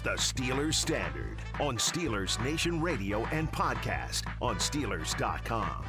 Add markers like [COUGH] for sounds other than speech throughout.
The Steelers Standard on Steelers Nation Radio and podcast on Steelers.com.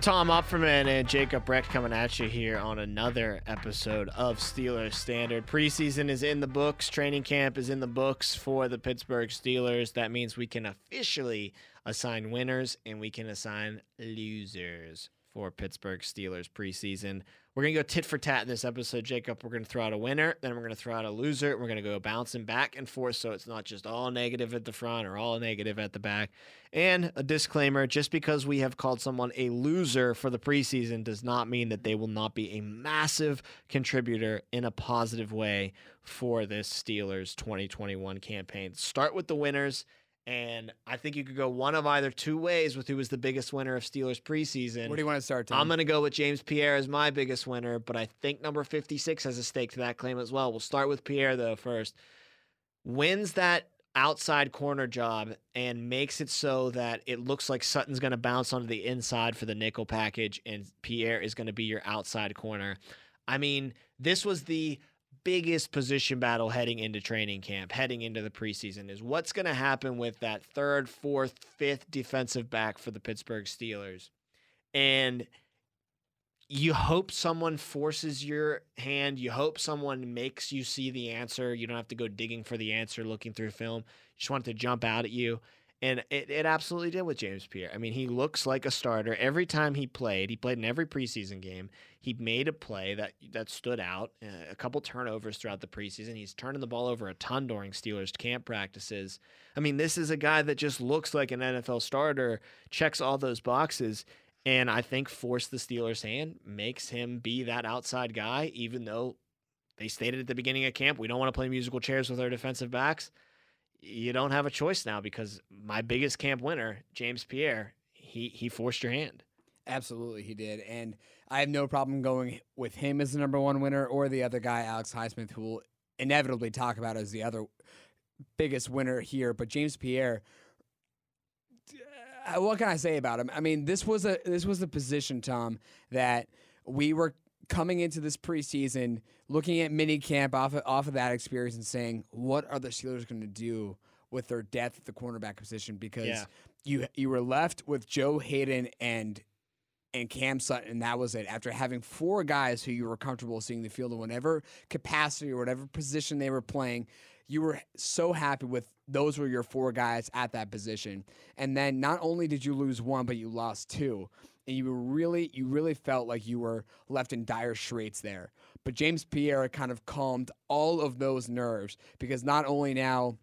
Tom Opferman and Jacob Brecht coming at you here on another episode of Steelers Standard. Preseason is in the books. Training camp is in the books for the Pittsburgh Steelers. That means we can officially assign winners and we can assign losers for Pittsburgh Steelers preseason. We're to go tit for tat in this episode, Jacob. We're to throw out a winner, then we're to throw out a loser. We're to go bouncing back and forth so it's not just all negative at the front or all negative at the back. And a disclaimer just because we have called someone a loser for the preseason does not mean that they will not be a massive contributor in a positive way for this Steelers 2021 campaign. Start with the winners and I think you could go one of either two ways with who was the biggest winner of Steelers preseason. Where do you want to start, Tom? I'm going to go with James Pierre as my biggest winner, but I think number 56 has a stake to that claim as well. We'll start with Pierre, though, first. Wins that outside corner job and makes it so that it looks like Sutton's going to bounce onto the inside for the nickel package and Pierre is going to be your outside corner. I mean, this was the biggest position battle heading into training camp, heading into the preseason, is what's going to happen with that third, fourth, fifth defensive back for the Pittsburgh Steelers. And you hope someone forces your hand. You hope someone makes you see the answer. You don't have to go digging for the answer, looking through film. You just want it to jump out at you. And it, it absolutely did with James Pierre. I mean, he looks like a starter every time he played. He played in every preseason game. He made a play that that stood out. Uh, a couple turnovers throughout the preseason. He's turning the ball over a ton during Steelers camp practices. I mean, this is a guy that just looks like an NFL starter. Checks all those boxes, and I think force the Steelers' hand makes him be that outside guy. Even though they stated at the beginning of camp, we don't want to play musical chairs with our defensive backs you don't have a choice now because my biggest camp winner, James Pierre, he he forced your hand. Absolutely, he did, and I have no problem going with him as the number one winner or the other guy, Alex Highsmith, who will inevitably talk about as the other biggest winner here. But James Pierre, uh, what can I say about him? I mean, this was a this was a position, Tom, that we were coming into this preseason, looking at mini camp off of, off of that experience and saying, what are the Steelers going to do with their depth at the cornerback position? Because yeah. you you were left with Joe Haden and and Cam Sutton, and that was it. After having four guys who you were comfortable seeing the field in whatever capacity or whatever position they were playing, you were so happy with those were your four guys at that position. And then not only did you lose one, but you lost two and you were really you really felt like you were left in dire straits there. But James Pierre kind of calmed all of those nerves because not only now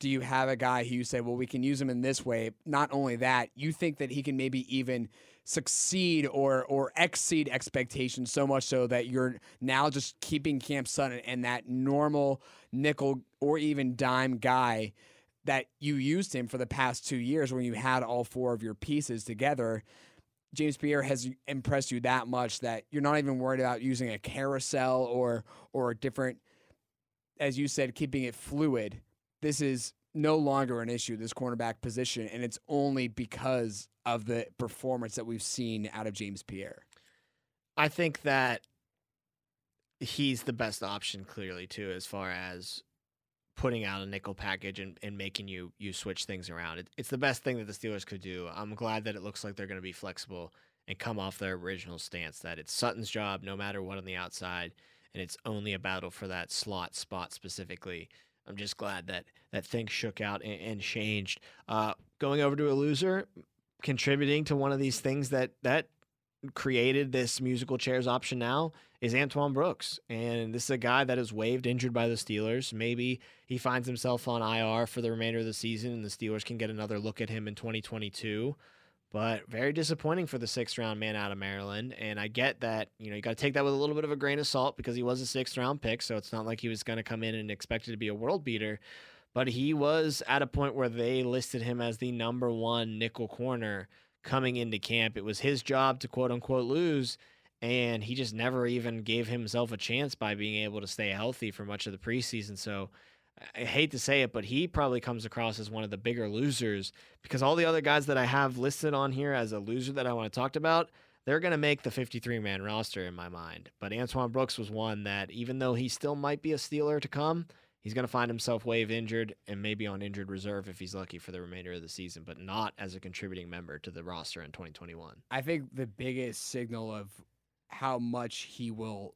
do you have a guy who you say, well, we can use him in this way. Not only that, you think that he can maybe even succeed or or exceed expectations so much so that you're now just keeping Cam Sutton and that normal nickel or even dime guy that you used him for the past two years when you had all four of your pieces together James Pierre has impressed you that much that you're not even worried about using a carousel or or a different, as you said, keeping it fluid. This is no longer an issue, this cornerback position, and it's only because of the performance that we've seen out of James Pierre. I think that he's the best option, clearly, too, as far as putting out a nickel package and, and making you you switch things around. It, it's the best thing that the Steelers could do. I'm glad that it looks like they're going to be flexible and come off their original stance that it's Sutton's job no matter what on the outside, and it's only a battle for that slot spot specifically. I'm just glad that that things shook out and, and changed. Uh, going over to a loser, contributing to one of these things that that created this musical chairs option now is Antoine Brooks. And this is a guy that is waived injured by the Steelers. Maybe he finds himself on IR for the remainder of the season and the Steelers can get another look at him in 2022. But very disappointing for the sixth round man out of Maryland. And I get that, you know, you got to take that with a little bit of a grain of salt because he was a sixth round pick. So it's not like he was going to come in and expected to be a world beater. But he was at a point where they listed him as the number one nickel corner coming into camp. It was his job to quote unquote lose and he just never even gave himself a chance by being able to stay healthy for much of the preseason. So I hate to say it, but he probably comes across as one of the bigger losers because all the other guys that I have listed on here as a loser that I want to talk about, they're going to make the 53 man roster in my mind. But Antoine Brooks was one that, even though he still might be a Steeler to come, He's going to find himself wave injured and maybe on injured reserve if he's lucky for the remainder of the season, but not as a contributing member to the roster in 2021. I think the biggest signal of how much he will,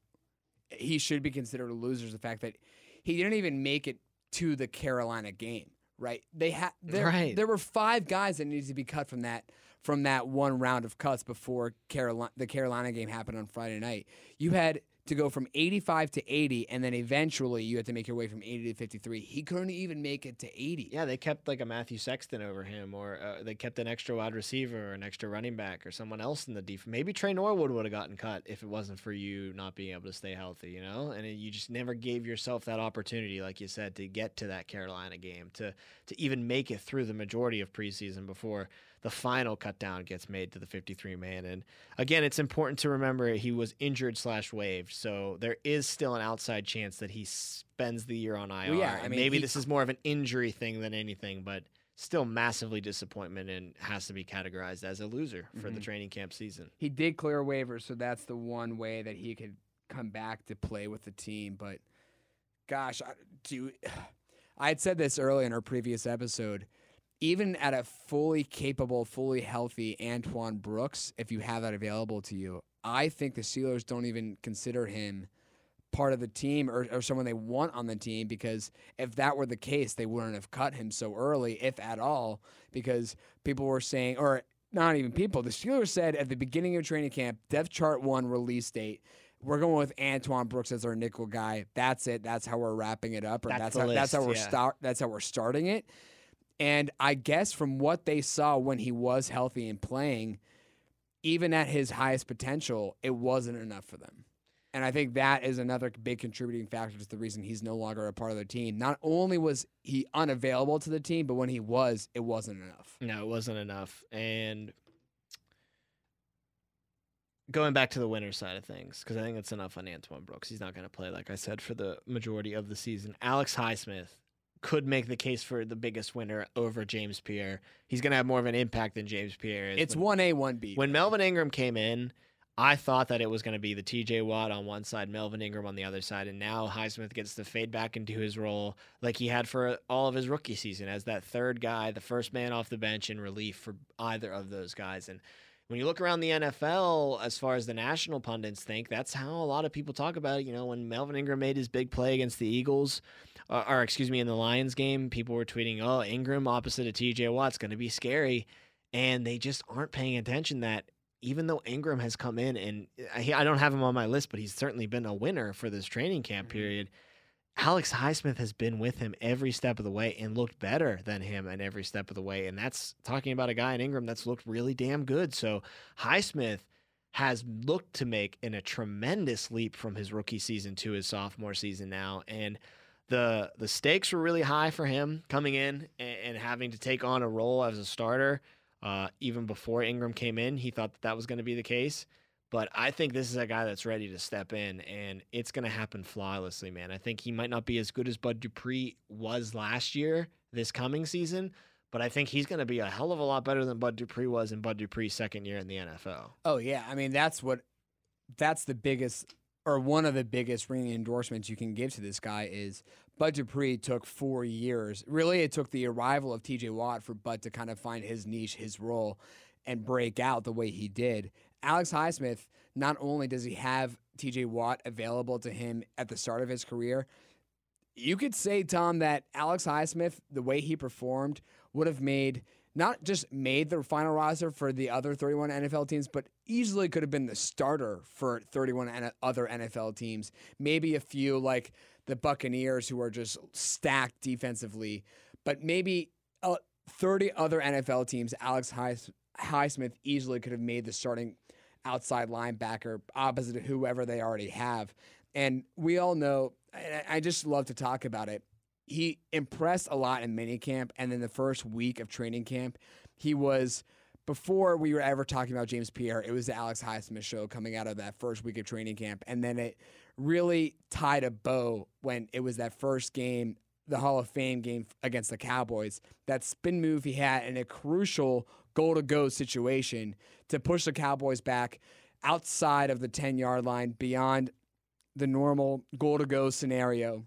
he should be considered a loser is the fact that he didn't even make it to the Carolina game. Right? They had there. Right. There were five guys that needed to be cut from that from that one round of cuts before Carolina the Carolina game happened on Friday night. You had to go from 85 to 80, and then eventually you had to make your way from 80 to 53. He couldn't even make it to 80. Yeah, they kept like a Matthew Sexton over him, or uh, they kept an extra wide receiver or an extra running back or someone else in the defense. Maybe Trey Norwood would have gotten cut if it wasn't for you not being able to stay healthy, you know. And you just never gave yourself that opportunity, like you said, to get to that Carolina game, to to even make it through the majority of preseason before the final cut down gets made to the 53 man. And again, it's important to remember he was injured slash waived, so there is still an outside chance that he spends the year on IR. Well, yeah, I mean, maybe he- this is more of an injury thing than anything, but still massively disappointment and has to be categorized as a loser for the Mhm. training camp season. He did clear waivers, so that's the one way that he could come back to play with the team. But gosh, I, do [SIGHS] I had said this earlier in our previous episode. Even at a fully capable, fully healthy Antoine Brooks, if you have that available to you, I think the Steelers don't even consider him part of the team or, or someone they want on the team because if that were the case, they wouldn't have cut him so early, if at all, because people were saying, or not even people, the Steelers said at the beginning of training camp, depth chart one release date. We're going with Antoine Brooks as our nickel guy. That's it. That's how we're wrapping it up, or That's that's, how that's how we're yeah. start. That's how we're starting it. And I guess from what they saw when he was healthy and playing, even at his highest potential, it wasn't enough for them. And I think that is another big contributing factor to the reason he's no longer a part of the team. Not only was he unavailable to the team, but when he was, it wasn't enough. No, it wasn't enough. And going back to the winner side of things, because I think it's enough on Antoine Brooks. He's not going to play, like I said, for the majority of the season. Alex Highsmith could make the case for the biggest winner over James Pierre. He's going to have more of an impact than James Pierre is. It's 1A, 1B. When Melvin Ingram came in, I thought that it was going to be the TJ Watt on one side, Melvin Ingram on the other side, and now Highsmith gets to fade back into his role like he had for all of his rookie season as that third guy, the first man off the bench in relief for either of those guys. And when you look around the NFL, as far as the national pundits think, that's how a lot of people talk about it. You know, when Melvin Ingram made his big play against the Eagles, uh, or excuse me, in the Lions game, people were tweeting, "Oh, Ingram opposite of TJ Watt's going to be scary," and they just aren't paying attention that even though Ingram has come in and I, I don't have him on my list, but he's certainly been a winner for this training camp Mhm. period. Alex Highsmith has been with him every step of the way and looked better than him at every step of the way. And that's talking about a guy in Ingram that's looked really damn good. So Highsmith has looked to make in a tremendous leap from his rookie season to his sophomore season now. And the the stakes were really high for him coming in and, and having to take on a role as a starter. Uh, even before Ingram came in, he thought that that was going to be the case. But I think this is a guy that's ready to step in, and it's going to happen flawlessly, man. I think he might not be as good as Bud Dupree was last year, this coming season, but I think he's going to be a hell of a lot better than Bud Dupree was in Bud Dupree's second year in the NFL. Oh yeah, I mean that's what that's the biggest or one of the biggest ringing endorsements you can give to this guy is Bud Dupree took four years. Really, it took the arrival of T.J. Watt for Bud to kind of find his niche, his role, and break out the way he did. Alex Highsmith, not only does he have T.J. Watt available to him at the start of his career, you could say, Tom, that Alex Highsmith, the way he performed, would have made not just made the final roster for the other 31 NFL teams, but easily could have been the starter for 31 other NFL teams. Maybe a few like the Buccaneers, who are just stacked defensively, but maybe uh, 30 other NFL teams. Alex Highs- Highsmith easily could have made the starting outside linebacker opposite of whoever they already have. And we all know, and I just love to talk about it. He impressed a lot in minicamp, and then the first week of training camp, he was before we were ever talking about James Pierre. It was the Alex Highsmith show coming out of that first week of training camp, and then it really tied a bow when it was that first game, the Hall of Fame game against the Cowboys. That spin move he had in a crucial goal to go situation to push the Cowboys back outside of the 10 yard line beyond the normal goal to go scenario.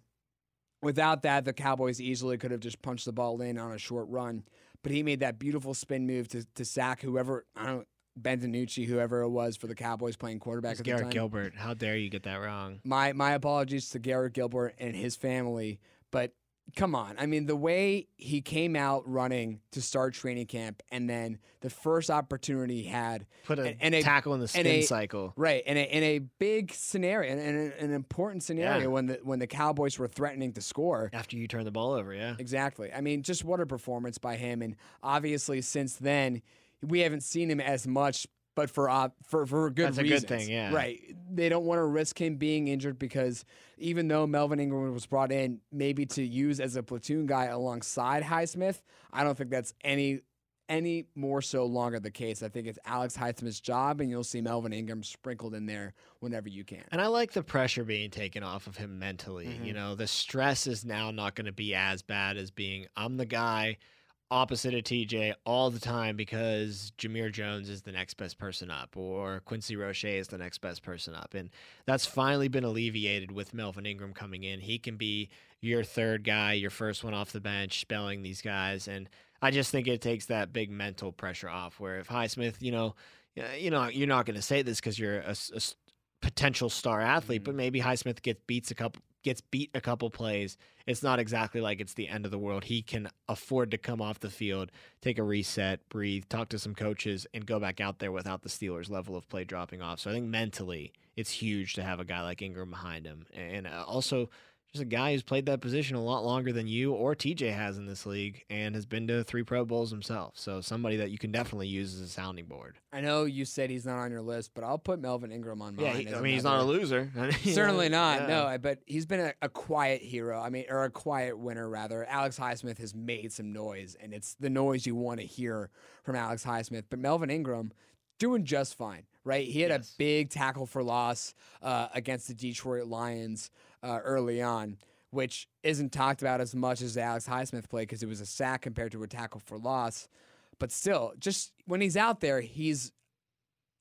Without that, the Cowboys easily could have just punched the ball in on a short run. But he made that beautiful spin move to, to sack whoever I don't Ben DiNucci, whoever it was for the Cowboys playing quarterback at the Garrett time. Gilbert. How dare you get that wrong? My my apologies to Garrett Gilbert and his family, but come on. I mean, the way he came out running to start training camp and then the first opportunity he had Put a And- and a- tackle in the spin a- cycle. Right, And a in a big scenario, in an important scenario Yeah. when the when the Cowboys were threatening to score. After you turn the ball over, yeah. Exactly. I mean, just what a performance by him, and obviously since then we haven't seen him as much, but for uh, for for good That's a good reasons. thing, yeah. Right. They don't want to risk him being injured because even though Melvin Ingram was brought in maybe to use as a platoon guy alongside Highsmith, I don't think that's any any more so longer the case. I think it's Alex Highsmith's job, and you'll see Melvin Ingram sprinkled in there whenever you can. And I like the pressure being taken off of him mentally. Mhm. You know, the stress is now not going to be as bad as being I'm the guy opposite of TJ all the time because Jamir Jones is the next best person up or Quincy Roche is the next best person up. And that's finally been alleviated with Melvin Ingram coming in. He can be your third guy, your first one off the bench, spelling these guys. And I just think it takes that big mental pressure off where if Highsmith, you know, you know, you're not going to say this because you're a potential star athlete, but mm-hmm. maybe Highsmith gets beats a couple gets beat a couple plays. It's not exactly like it's the end of the world. He can afford to come off the field, take a reset, breathe, talk to some coaches, and go back out there without the Steelers' level of play dropping off. So I think mentally, it's huge to have a guy like Ingram behind him, and uh, also just a guy who's played that position a lot longer than you or TJ has in this league, and has been to three Pro Bowls himself. So somebody that you can definitely use as a sounding board. I know you said he's not on your list, but I'll put Melvin Ingram on mine. Yeah, he- I mean he's not a loser. [LAUGHS] Certainly not. yeah. No, but he's been a, a quiet hero. I mean, or a quiet winner rather. Alex Highsmith has made some noise, and it's the noise you want to hear from Alex Highsmith. But Melvin Ingram doing just fine, right? He had Yes. a big tackle for loss uh, against the Detroit Lions uh, early on, which isn't talked about as much as Alex Highsmith play because it was a sack compared to a tackle for loss. But still, just when he's out there, he's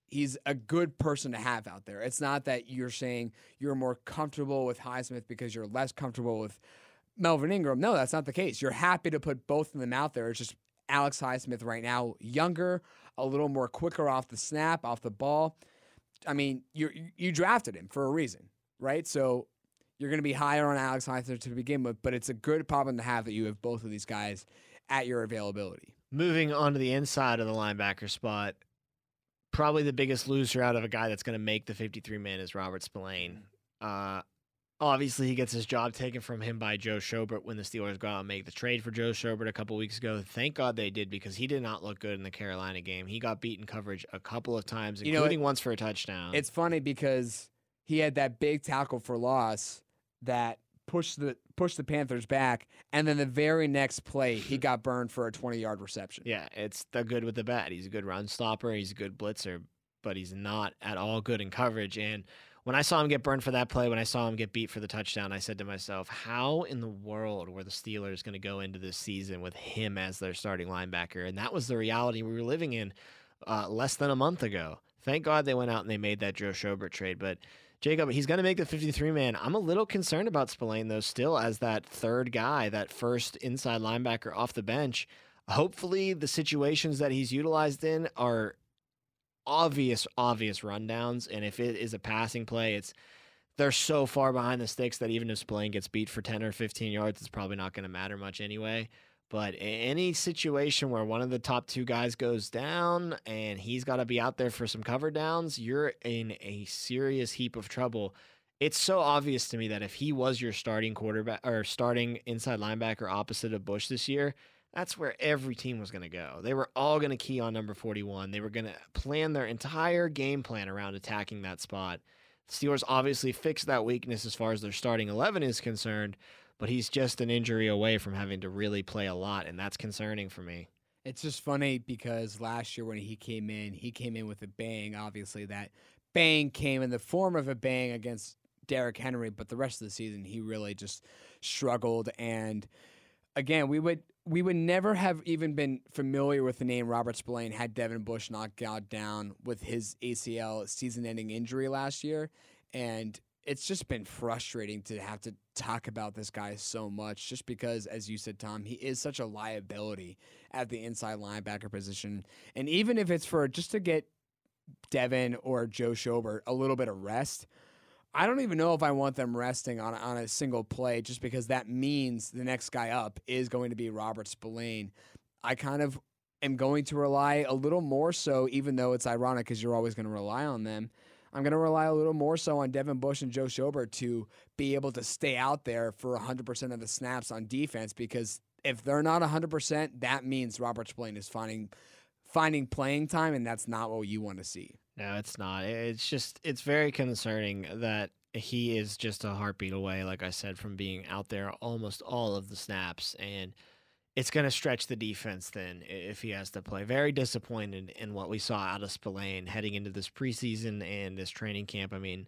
he's a good person to have out there. It's not that you're saying you're more comfortable with Highsmith because you're less comfortable with Melvin Ingram. No, that's not the case. You're happy to put both of them out there. It's just Alex Highsmith right now, younger, a little more quicker off the snap, off the ball. I mean, you you drafted him for a reason, right? So you're going to be higher on Alex Highsmith to begin with, but it's a good problem to have that you have both of these guys at your availability. Moving on to the inside of the linebacker spot, probably the biggest loser out of a guy that's going to make the 53 man is Robert Spillane. Uh, obviously, he gets his job taken from him by Joe Schobert when the Steelers go out and make the trade for Joe Schobert a couple weeks ago. Thank God they did because he did not look good in the Carolina game. He got beaten coverage a couple of times, You know, including once for a touchdown. It's funny because he had that big tackle for loss that pushed the pushed the Panthers back, and then the very next play he [LAUGHS] got burned for a 20 yard reception. Yeah, it's the good with the bad. He's a good run stopper. He's a good blitzer, but he's not at all good in coverage. And when I saw him get burned for that play, when I saw him get beat for the touchdown, I said to myself, how in the world were the Steelers going to go into this season with him as their starting linebacker? And that was the reality we were living in uh, less than a month ago. Thank God they went out and they made that Joe Schobert trade. But Jacob, he's going to make the 53 man. I'm a little concerned about Spillane, though, still as that third guy, that first inside linebacker off the bench. Hopefully, the situations that he's utilized in are obvious, obvious rundowns. And if it is a passing play, it's they're so far behind the sticks that even if Spillane gets beat for 10 or 15 yards, it's probably not going to matter much anyway. But any situation where one of the top two guys goes down and he's got to be out there for some cover downs, you're in a serious heap of trouble. It's so obvious to me that if he was your starting quarterback or starting inside linebacker opposite of Bush this year, that's where every team was going to go. They were all going to key on number 41. They were going to plan their entire game plan around attacking that spot. Steelers obviously fixed that weakness as far as their starting 11 is concerned, but he's just an injury away from having to really play a lot, and that's concerning for me. It's just funny because last year when he came in, he came in with a bang. Obviously, that bang came in the form of a bang against Derrick Henry, but the rest of the season he really just struggled. And again, we would we would never have even been familiar with the name Robert Spillane had Devin Bush not got down with his ACL season-ending injury last year. And it's just been frustrating to have to talk about this guy so much just because as you said Tom he is such a liability at the inside linebacker position. And even if it's for just to get Devin or Joe Schobert a little bit of rest I don't even know if I want them resting on on a single play just because that means the next guy up is going to be Robert Spillane. I kind of am going to rely a little more so even though it's ironic cuz you're always going to rely on them I'm going to rely a little more so on Devin Bush and Joe Schobert to be able to stay out there for 100% of the snaps on defense because if they're not 100%, that means Robert Spillane is finding finding playing time and that's not what you want to see. No, it's not. It's just it's very concerning that he is just a heartbeat away like I said from being out there almost all of the snaps and it's going to stretch the defense then if he has to play. Very disappointed in what we saw out of Spillane heading into this preseason and this training camp. I mean,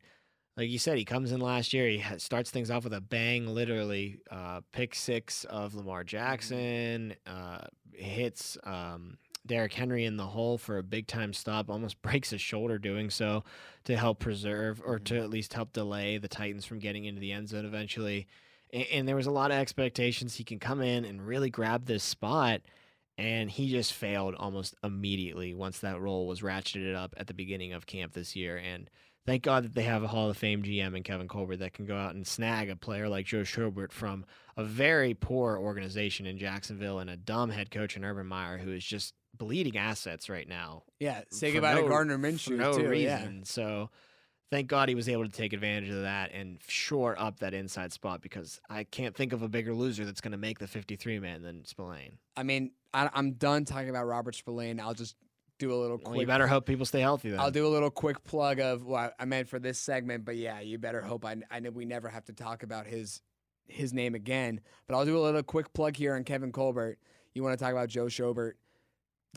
like you said, he comes in last year. He starts things off with a bang, literally uh, pick six of Lamar Jackson, uh, hits um, Derrick Henry in the hole for a big time stop, almost [LAUGHS] breaks his shoulder doing so to help preserve or to at least help delay the Titans from getting into the end zone eventually and, and there was a lot of expectations he can come in and really grab this spot and he just failed almost immediately once that role was ratcheted up at the beginning of camp this year. And thank God that they have a Hall of Fame GM in Kevin Colbert that can go out and snag a player like Joe Schobert from a very poor organization in Jacksonville and a dumb head coach in Urban Meyer who is just bleeding assets right now. Yeah, say goodbye no, to Gardner Minshew no too. reason. Yeah. So thank God he was able to take advantage of that and shore up that inside spot because I can't think of a bigger loser that's going to make the 53 man than Spillane. I mean, I, am done talking about Robert Spillane. I'll just do a little quick. Well, you better hope people stay healthy then. I'll do a little quick plug of what I meant for this segment, but yeah, you better hope I, I know we never have to talk about his his name again. But I'll do a little quick plug here on Kevin Colbert. You want to talk about Joe Schobert?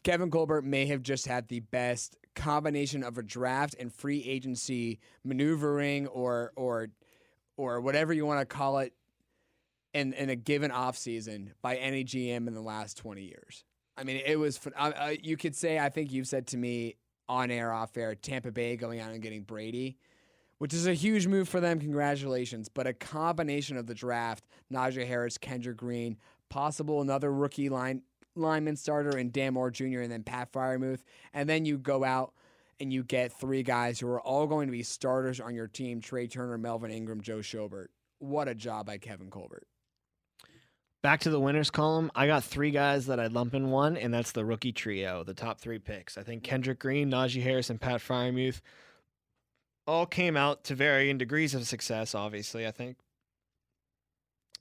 Kevin Colbert may have just had the best combination of a draft and free agency maneuvering or or or whatever you want to call it in in a given offseason by any GM in the last 20 years. I mean, it was uh, you could say I think you've said to me on air off air Tampa Bay going out and getting Brady, which is a huge move for them. Congratulations, but a combination of the draft, Najee Harris, Kendrick Green, possible another rookie line lineman starter and Dan Moore Jr. and then Pat Freiermuth, and then you go out and you get three guys who are all going to be starters on your team: Trai Turner, Melvin Ingram, Joe Schobert. What a job by Kevin Colbert. Back to the winners column, I got three guys that I'd lump in one, and that's the rookie trio, the top three picks. I think Kendrick Green, Najee Harris, and Pat Freiermuth all came out to varying degrees of success, obviously. I think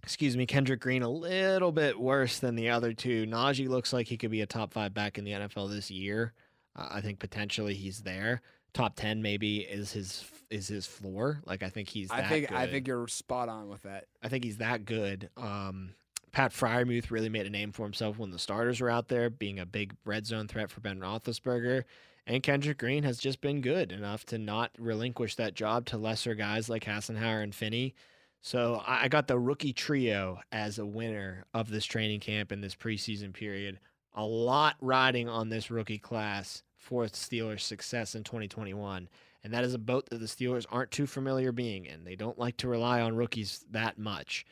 excuse me, Kendrick Green a little bit worse than the other two. Najee looks like he could be a top five back in the NFL this year. Uh, I think potentially he's there. Top ten maybe is his is his floor. Like I think he's. I think good. I think you're spot on with that. I think he's that good. Um, Pat Freiermuth really made a name for himself when the starters were out there, being a big red zone threat for Ben Roethlisberger. And Kendrick Green has just been good enough to not relinquish that job to lesser guys like Hassenauer and Finney. So I got the rookie trio as a winner of this training camp in this preseason period. A lot riding on this rookie class for Steelers' success in 2021. And that is a boat that the Steelers aren't too familiar being in. They don't like to rely on rookies that much.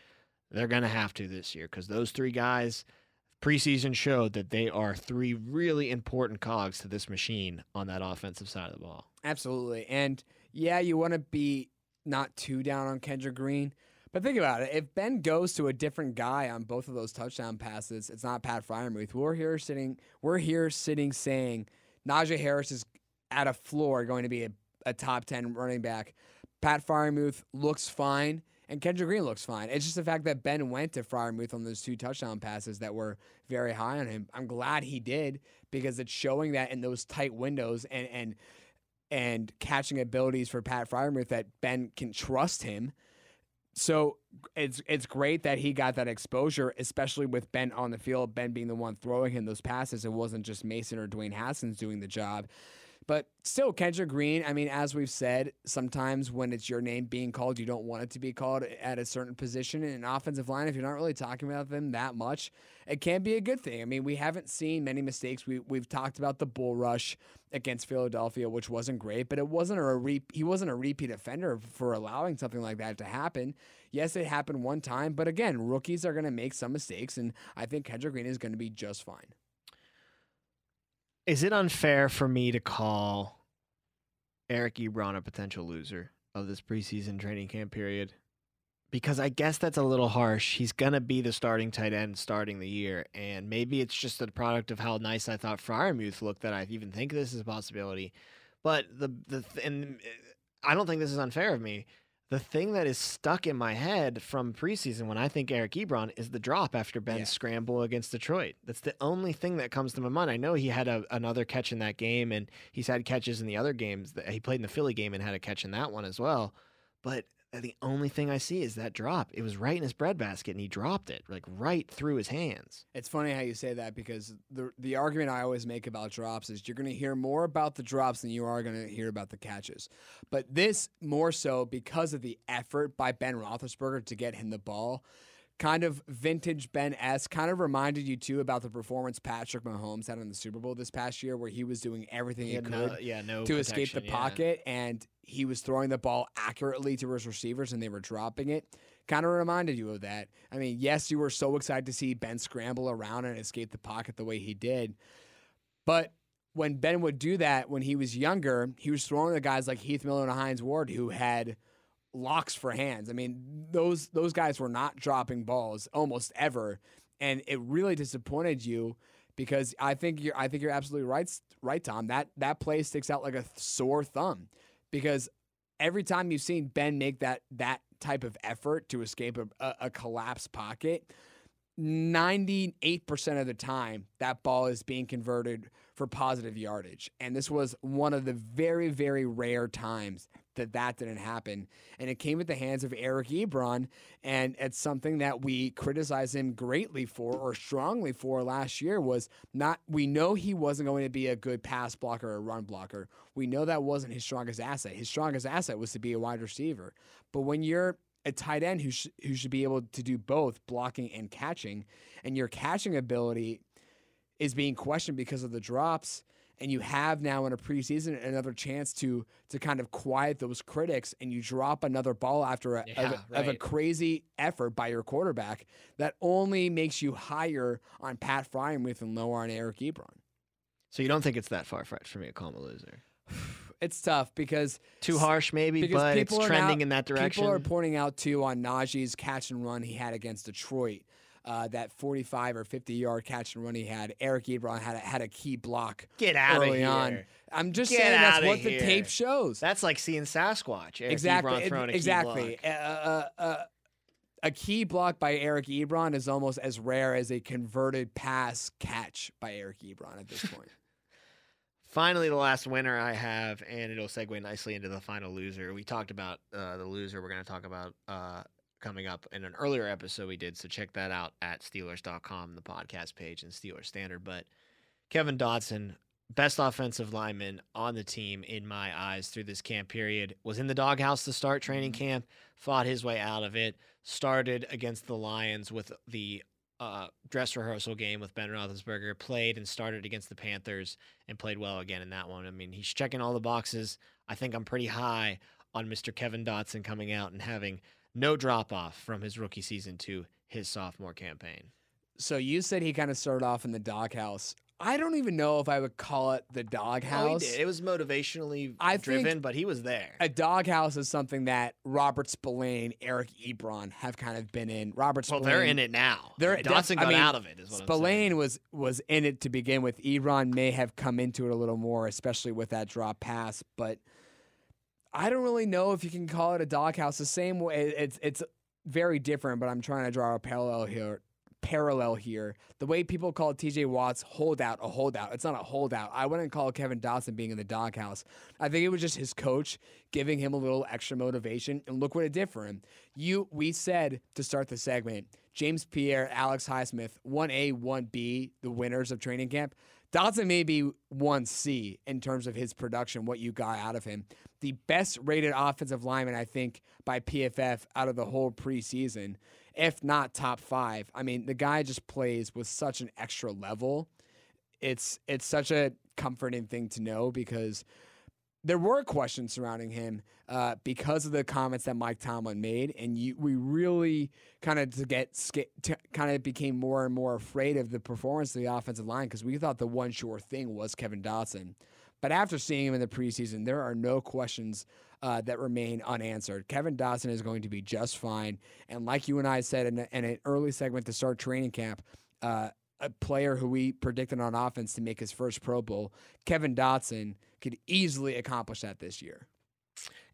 They're going to have to this year because those three guys preseason showed that they are three really important cogs to this machine on that offensive side of the ball. Absolutely. And yeah, you want to be not too down on Kendrick Green. But think about it. If Ben goes to a different guy on both of those touchdown passes, it's not Pat Freiermuth. We're here sitting. We're here sitting saying Najee Harris is at a floor going to be a, a top ten running back. Pat Freiermuth looks fine, and Kendrick Green looks fine. It's just the fact that Ben went to Freiermuth on those two touchdown passes that were very high on him. I'm glad he did because it's showing that in those tight windows and and and catching abilities for Pat Freiermuth that Ben can trust him. So it's it's great that he got that exposure, especially with Ben on the field, Ben being the one throwing him those passes. It wasn't just Mason or Dwayne Haskins doing the job. But still, Kendrick Green, I mean, as we've said, sometimes when it's your name being called, you don't want it to be called at a certain position in an offensive line. If you're not really talking about them that much, it can be a good thing. I mean, we haven't seen many mistakes. We, we've talked about the bull rush against Philadelphia, which wasn't great, but it wasn't a re- he wasn't a repeat offender for allowing something like that to happen. Yes, it happened one time, but again, rookies are going to make some mistakes, and I think Kendrick Green is going to be just fine. Is it unfair for me to call Eric Ebron a potential loser of this preseason training camp period? Because I guess that's a little harsh. He's going to be the starting tight end starting the year. And maybe it's just a product of how nice I thought Freiermuth looked that I even think this is a possibility. But the, the, and uh, I don't think this is unfair of me the thing that is stuck in my head from preseason when I think Eric Ebron is the drop after Ben's yeah. scramble against Detroit. That's the only thing that comes to my mind. I know he had a, another catch in that game, and he's had catches in the other games. That he played in the Philly game and had a catch in that one as well. But the only thing I see is that drop. It was right in his breadbasket, and he dropped it like right through his hands. It's funny how you say that because the the argument I always make about drops is you're going to hear more about the drops than you are going to hear about the catches. But this more so because of the effort by Ben Roethlisberger to get him the ball kind of vintage Ben S. Kind of reminded you too about the performance Patrick Mahomes had in the Super Bowl this past year, where he was doing everything he, he could no, yeah, no to escape the pocket, yeah. and he was throwing the ball accurately to his receivers, and they were dropping it. Kind of reminded you of that. I mean, yes, you were so excited to see Ben scramble around and escape the pocket the way he did, but when Ben would do that when he was younger, he was throwing the guys like Heath Miller and Hines Ward who had locks for hands. I mean, those those guys were not dropping balls almost ever, and it really disappointed you because I think you're I think you're absolutely right, right, Tom. That that play sticks out like a sore thumb because every time you've seen Ben make that that type of effort to escape a, a, a collapsed pocket, 98% of the time that ball is being converted for positive yardage. And this was one of the very, very rare times that that didn't happen. And it came at the hands of Eric Ebron. And it's something that we criticized him greatly for or strongly for last year was not, we know he wasn't going to be a good pass blocker or run blocker. We know that wasn't his strongest asset. His strongest asset was to be a wide receiver. But when you're a tight end who, sh- who should be able to do both blocking and catching, and your catching ability is being questioned because of the drops and you have now in a preseason another chance to to kind of quiet those critics and you drop another ball after a, yeah, of, right. of, a crazy effort by your quarterback that only makes you higher on Pat Freiermuth and lower on Eric Ebron. So you don't think it's that far fetched for me to call him a loser? [SIGHS] it's tough because too harsh maybe, but it's trending now, in that direction. People are pointing out too on Najee's catch and run he had against Detroit uh, that 45 or 50 yard catch and run he had. Eric Ebron had a, had a key block Get out early on. I'm just Get saying that's what here. the tape shows. That's like seeing Sasquatch. Eric exactly. Ebron exactly. A, uh, uh, a key block by Eric Ebron is almost as rare as a converted pass catch by Eric Ebron at this point. [LAUGHS] [LAUGHS] Finally, the last winner I have, and it'll segue nicely into the final loser. We talked about uh, the loser. We're going to talk about uh, coming up in an earlier episode we did. So check that out at Steelers.com, the podcast page and Steelers Standard. But Kevin Dotson, best offensive lineman on the team in my eyes through this camp period, was in the doghouse to start training mm-hmm. camp, fought his way out of it, started against the Lions with the uh, dress rehearsal game with Ben Roethlisberger, played and started against the Panthers and played well again in that one. I mean, he's checking all the boxes. I think I'm pretty high on Mr. Kevin Dotson coming out and having – no drop off from his rookie season to his sophomore campaign. So you said he kind of started off in the doghouse. I don't even know if I would call it the doghouse. No, it was motivationally I driven, but he was there. A doghouse is something that Robert Spillane, Eric Ebron have kind of been in. Robert Spillane, well, they're in it now. They're Dotson got I mean, out of it. Is what Spillane was was in it to begin with. Ebron may have come into it a little more, especially with that drop pass, but – I don't really know if you can call it a doghouse. The same way it's it's very different, but I'm trying to draw a parallel here. Parallel here, the way people call T.J. Watts holdout a holdout. It's not a holdout. I wouldn't call Kevin Dotson being in the doghouse. I think it was just his coach giving him a little extra motivation, and look what it did for him. You, we said to start the segment, James Pierre, Alex Highsmith, one A, one B, the winners of training camp. Dotson may be 1C in terms of his production, what you got out of him. The best rated offensive lineman, I think, by PFF out of the whole preseason, if not top five. I mean, the guy just plays with such an extra level. It's it's such a comforting thing to know because there were questions surrounding him uh, because of the comments that Mike Tomlin made, and you, we really kind of to get kind of became more and more afraid of the performance of the offensive line because we thought the one sure thing was Kevin Dotson. But after seeing him in the preseason, there are no questions uh, that remain unanswered. Kevin Dotson is going to be just fine, and like you and I said in, in an early segment to start training camp. Uh, a player who we predicted on offense to make his first Pro Bowl, Kevin Dotson, could easily accomplish that this year.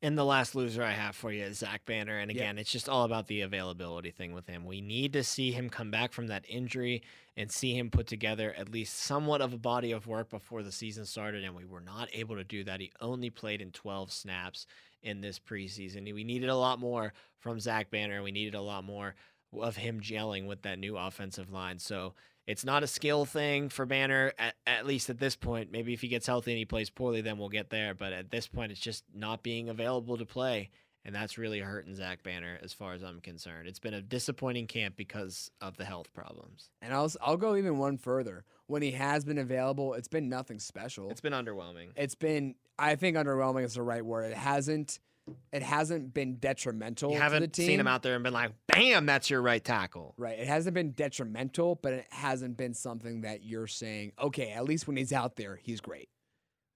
And the last loser I have for you is Zach Banner. And again, yeah. it's just all about the availability thing with him. We need to see him come back from that injury and see him put together at least somewhat of a body of work before the season started. And we were not able to do that. He only played in 12 snaps in this preseason. We needed a lot more from Zach Banner. We needed a lot more of him gelling with that new offensive line. So it's not a skill thing for Banner, at, at, least at this point. Maybe if he gets healthy and he plays poorly, then we'll get there. But at this point, it's just not being available to play. And that's really hurting Zach Banner as far as I'm concerned. It's been a disappointing camp because of the health problems. And I'll, I'll go even one further. When he has been available, it's been nothing special. It's been underwhelming. It's been, I think underwhelming is the right word. It hasn't it hasn't been detrimental. You haven't seen him out there and been like, "Bam, that's your right tackle." Right. It hasn't been detrimental, but it hasn't been something that you're saying, "Okay, at least when he's out there, he's great."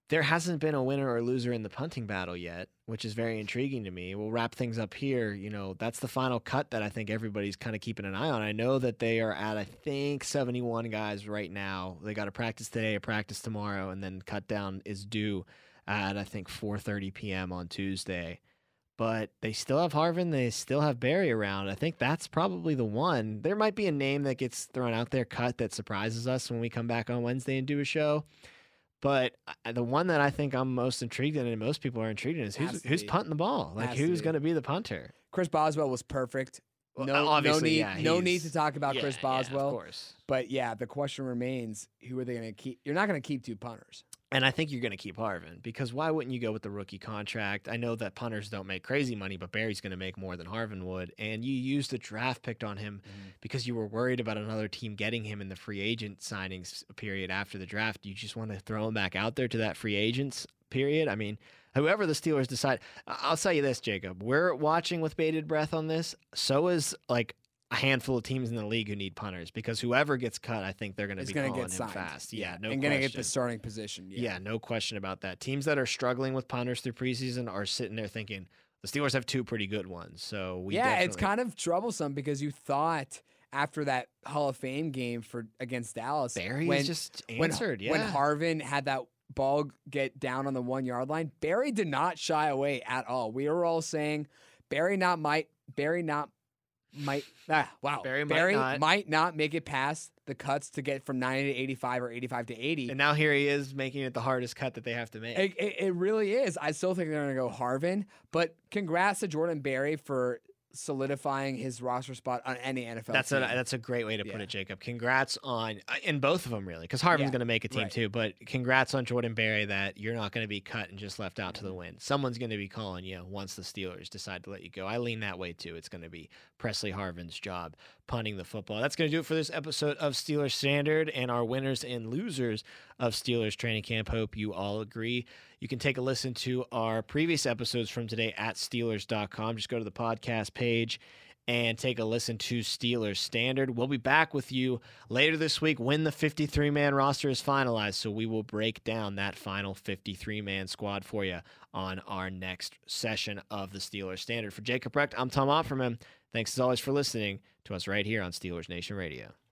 There hasn't been a winner or loser in the punting battle yet, which is very intriguing to me. We'll wrap things up here. You know, that's the final cut that I think everybody's kind of keeping an eye on. I know that they are at, I think, 71 guys right now. They got a practice today, a practice tomorrow, and then cut down is due at I think 4:30 p.m. on Tuesday. But they still have Harvin, they still have Berry around. I think that's probably the one. There might be a name that gets thrown out there, cut that surprises us when we come back on Wednesday and do a show. But uh, the one that I think I'm most intrigued in, and most people are intrigued in, is who's who's punting the ball. Like who's going to be the punter? Chris Boswell was perfect. No, no need, yeah, no need to talk about yeah, Chris Boswell. Yeah, of course. But yeah, the question remains: Who are they going to keep? You're not going to keep two punters. And I think you're going to keep Harvin because why wouldn't you go with the rookie contract? I know that punters don't make crazy money, but Berry's going to make more than Harvin would. And you used the draft pick on him mm-hmm. because you were worried about another team getting him in the free agent signings period after the draft. You just want to throw him back out there to that free agents period. I mean, whoever the Steelers decide, I'll tell you this, Jacob. We're watching with bated breath on this. So is like a handful of teams in the league who need punters because whoever gets cut, I think they're going to be gonna calling get signed. him fast. Yeah, no, and going to get the starting position. Yeah. yeah, no question about that. Teams that are struggling with punters through preseason are sitting there thinking the Steelers have two pretty good ones. So we yeah, it's kind of troublesome because you thought after that Hall of Fame game for against Dallas, Berry when, just answered. When, yeah, when Harvin had that ball get down on the one yard line, Berry did not shy away at all. We were all saying Berry not might Berry not might ah, wow. Berry, Berry might, not. might not make it past the cuts to get from 90 to 85 or 85 to 80 and now here he is making it the hardest cut that they have to make. It, it, it really is. I still think they're going to go harvin but congrats to jordan Berry for solidifying his roster spot on any NFL. That's team. a that's a great way to put yeah. it, Jacob. Congrats on uh, in both of them really, because Harvin's yeah, going to make a team right. too. But congrats on Jordan Berry that you're not going to be cut and just left out to the mm-hmm. wind. Someone's going to be calling you once the Steelers decide to let you go. I lean that way too. It's going to be Presley Harvin's job punting the football. That's going to do it for this episode of Steelers Standard and our winners and losers of Steelers training camp. Hope you all agree. You can take a listen to our previous episodes from today at Steelers.com. Just go to the podcast page and take a listen to Steelers Standard. We'll be back with you later this week when the 53 man roster is finalized. So we will break down that final 53 man squad for you on our next session of the Steelers Standard. For Jacob Recht, I'm Tom Opperman. Thanks as always for listening to us right here on Steelers Nation Radio.